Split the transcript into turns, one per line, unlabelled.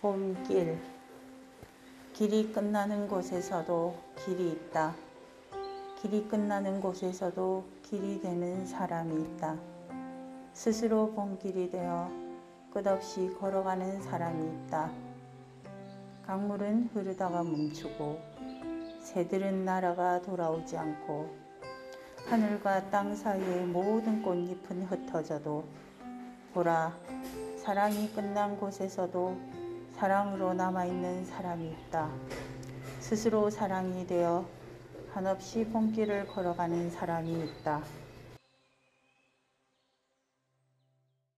봄길 길이 끝나는 곳에서도 길이 있다. 길이 끝나는 곳에서도 길이 되는 사람이 있다. 스스로 봄길이 되어 끝없이 걸어가는 사람이 있다. 강물은 흐르다가 멈추고 새들은 날아가 돌아오지 않고 하늘과 땅 사이의 모든 꽃잎은 흩어져도 보라 사랑이 끝난 곳에서도 사랑으로 남아있는 사람이 있다. 스스로 사랑이 되어 한없이 봄길을 걸어가는 사람이 있다.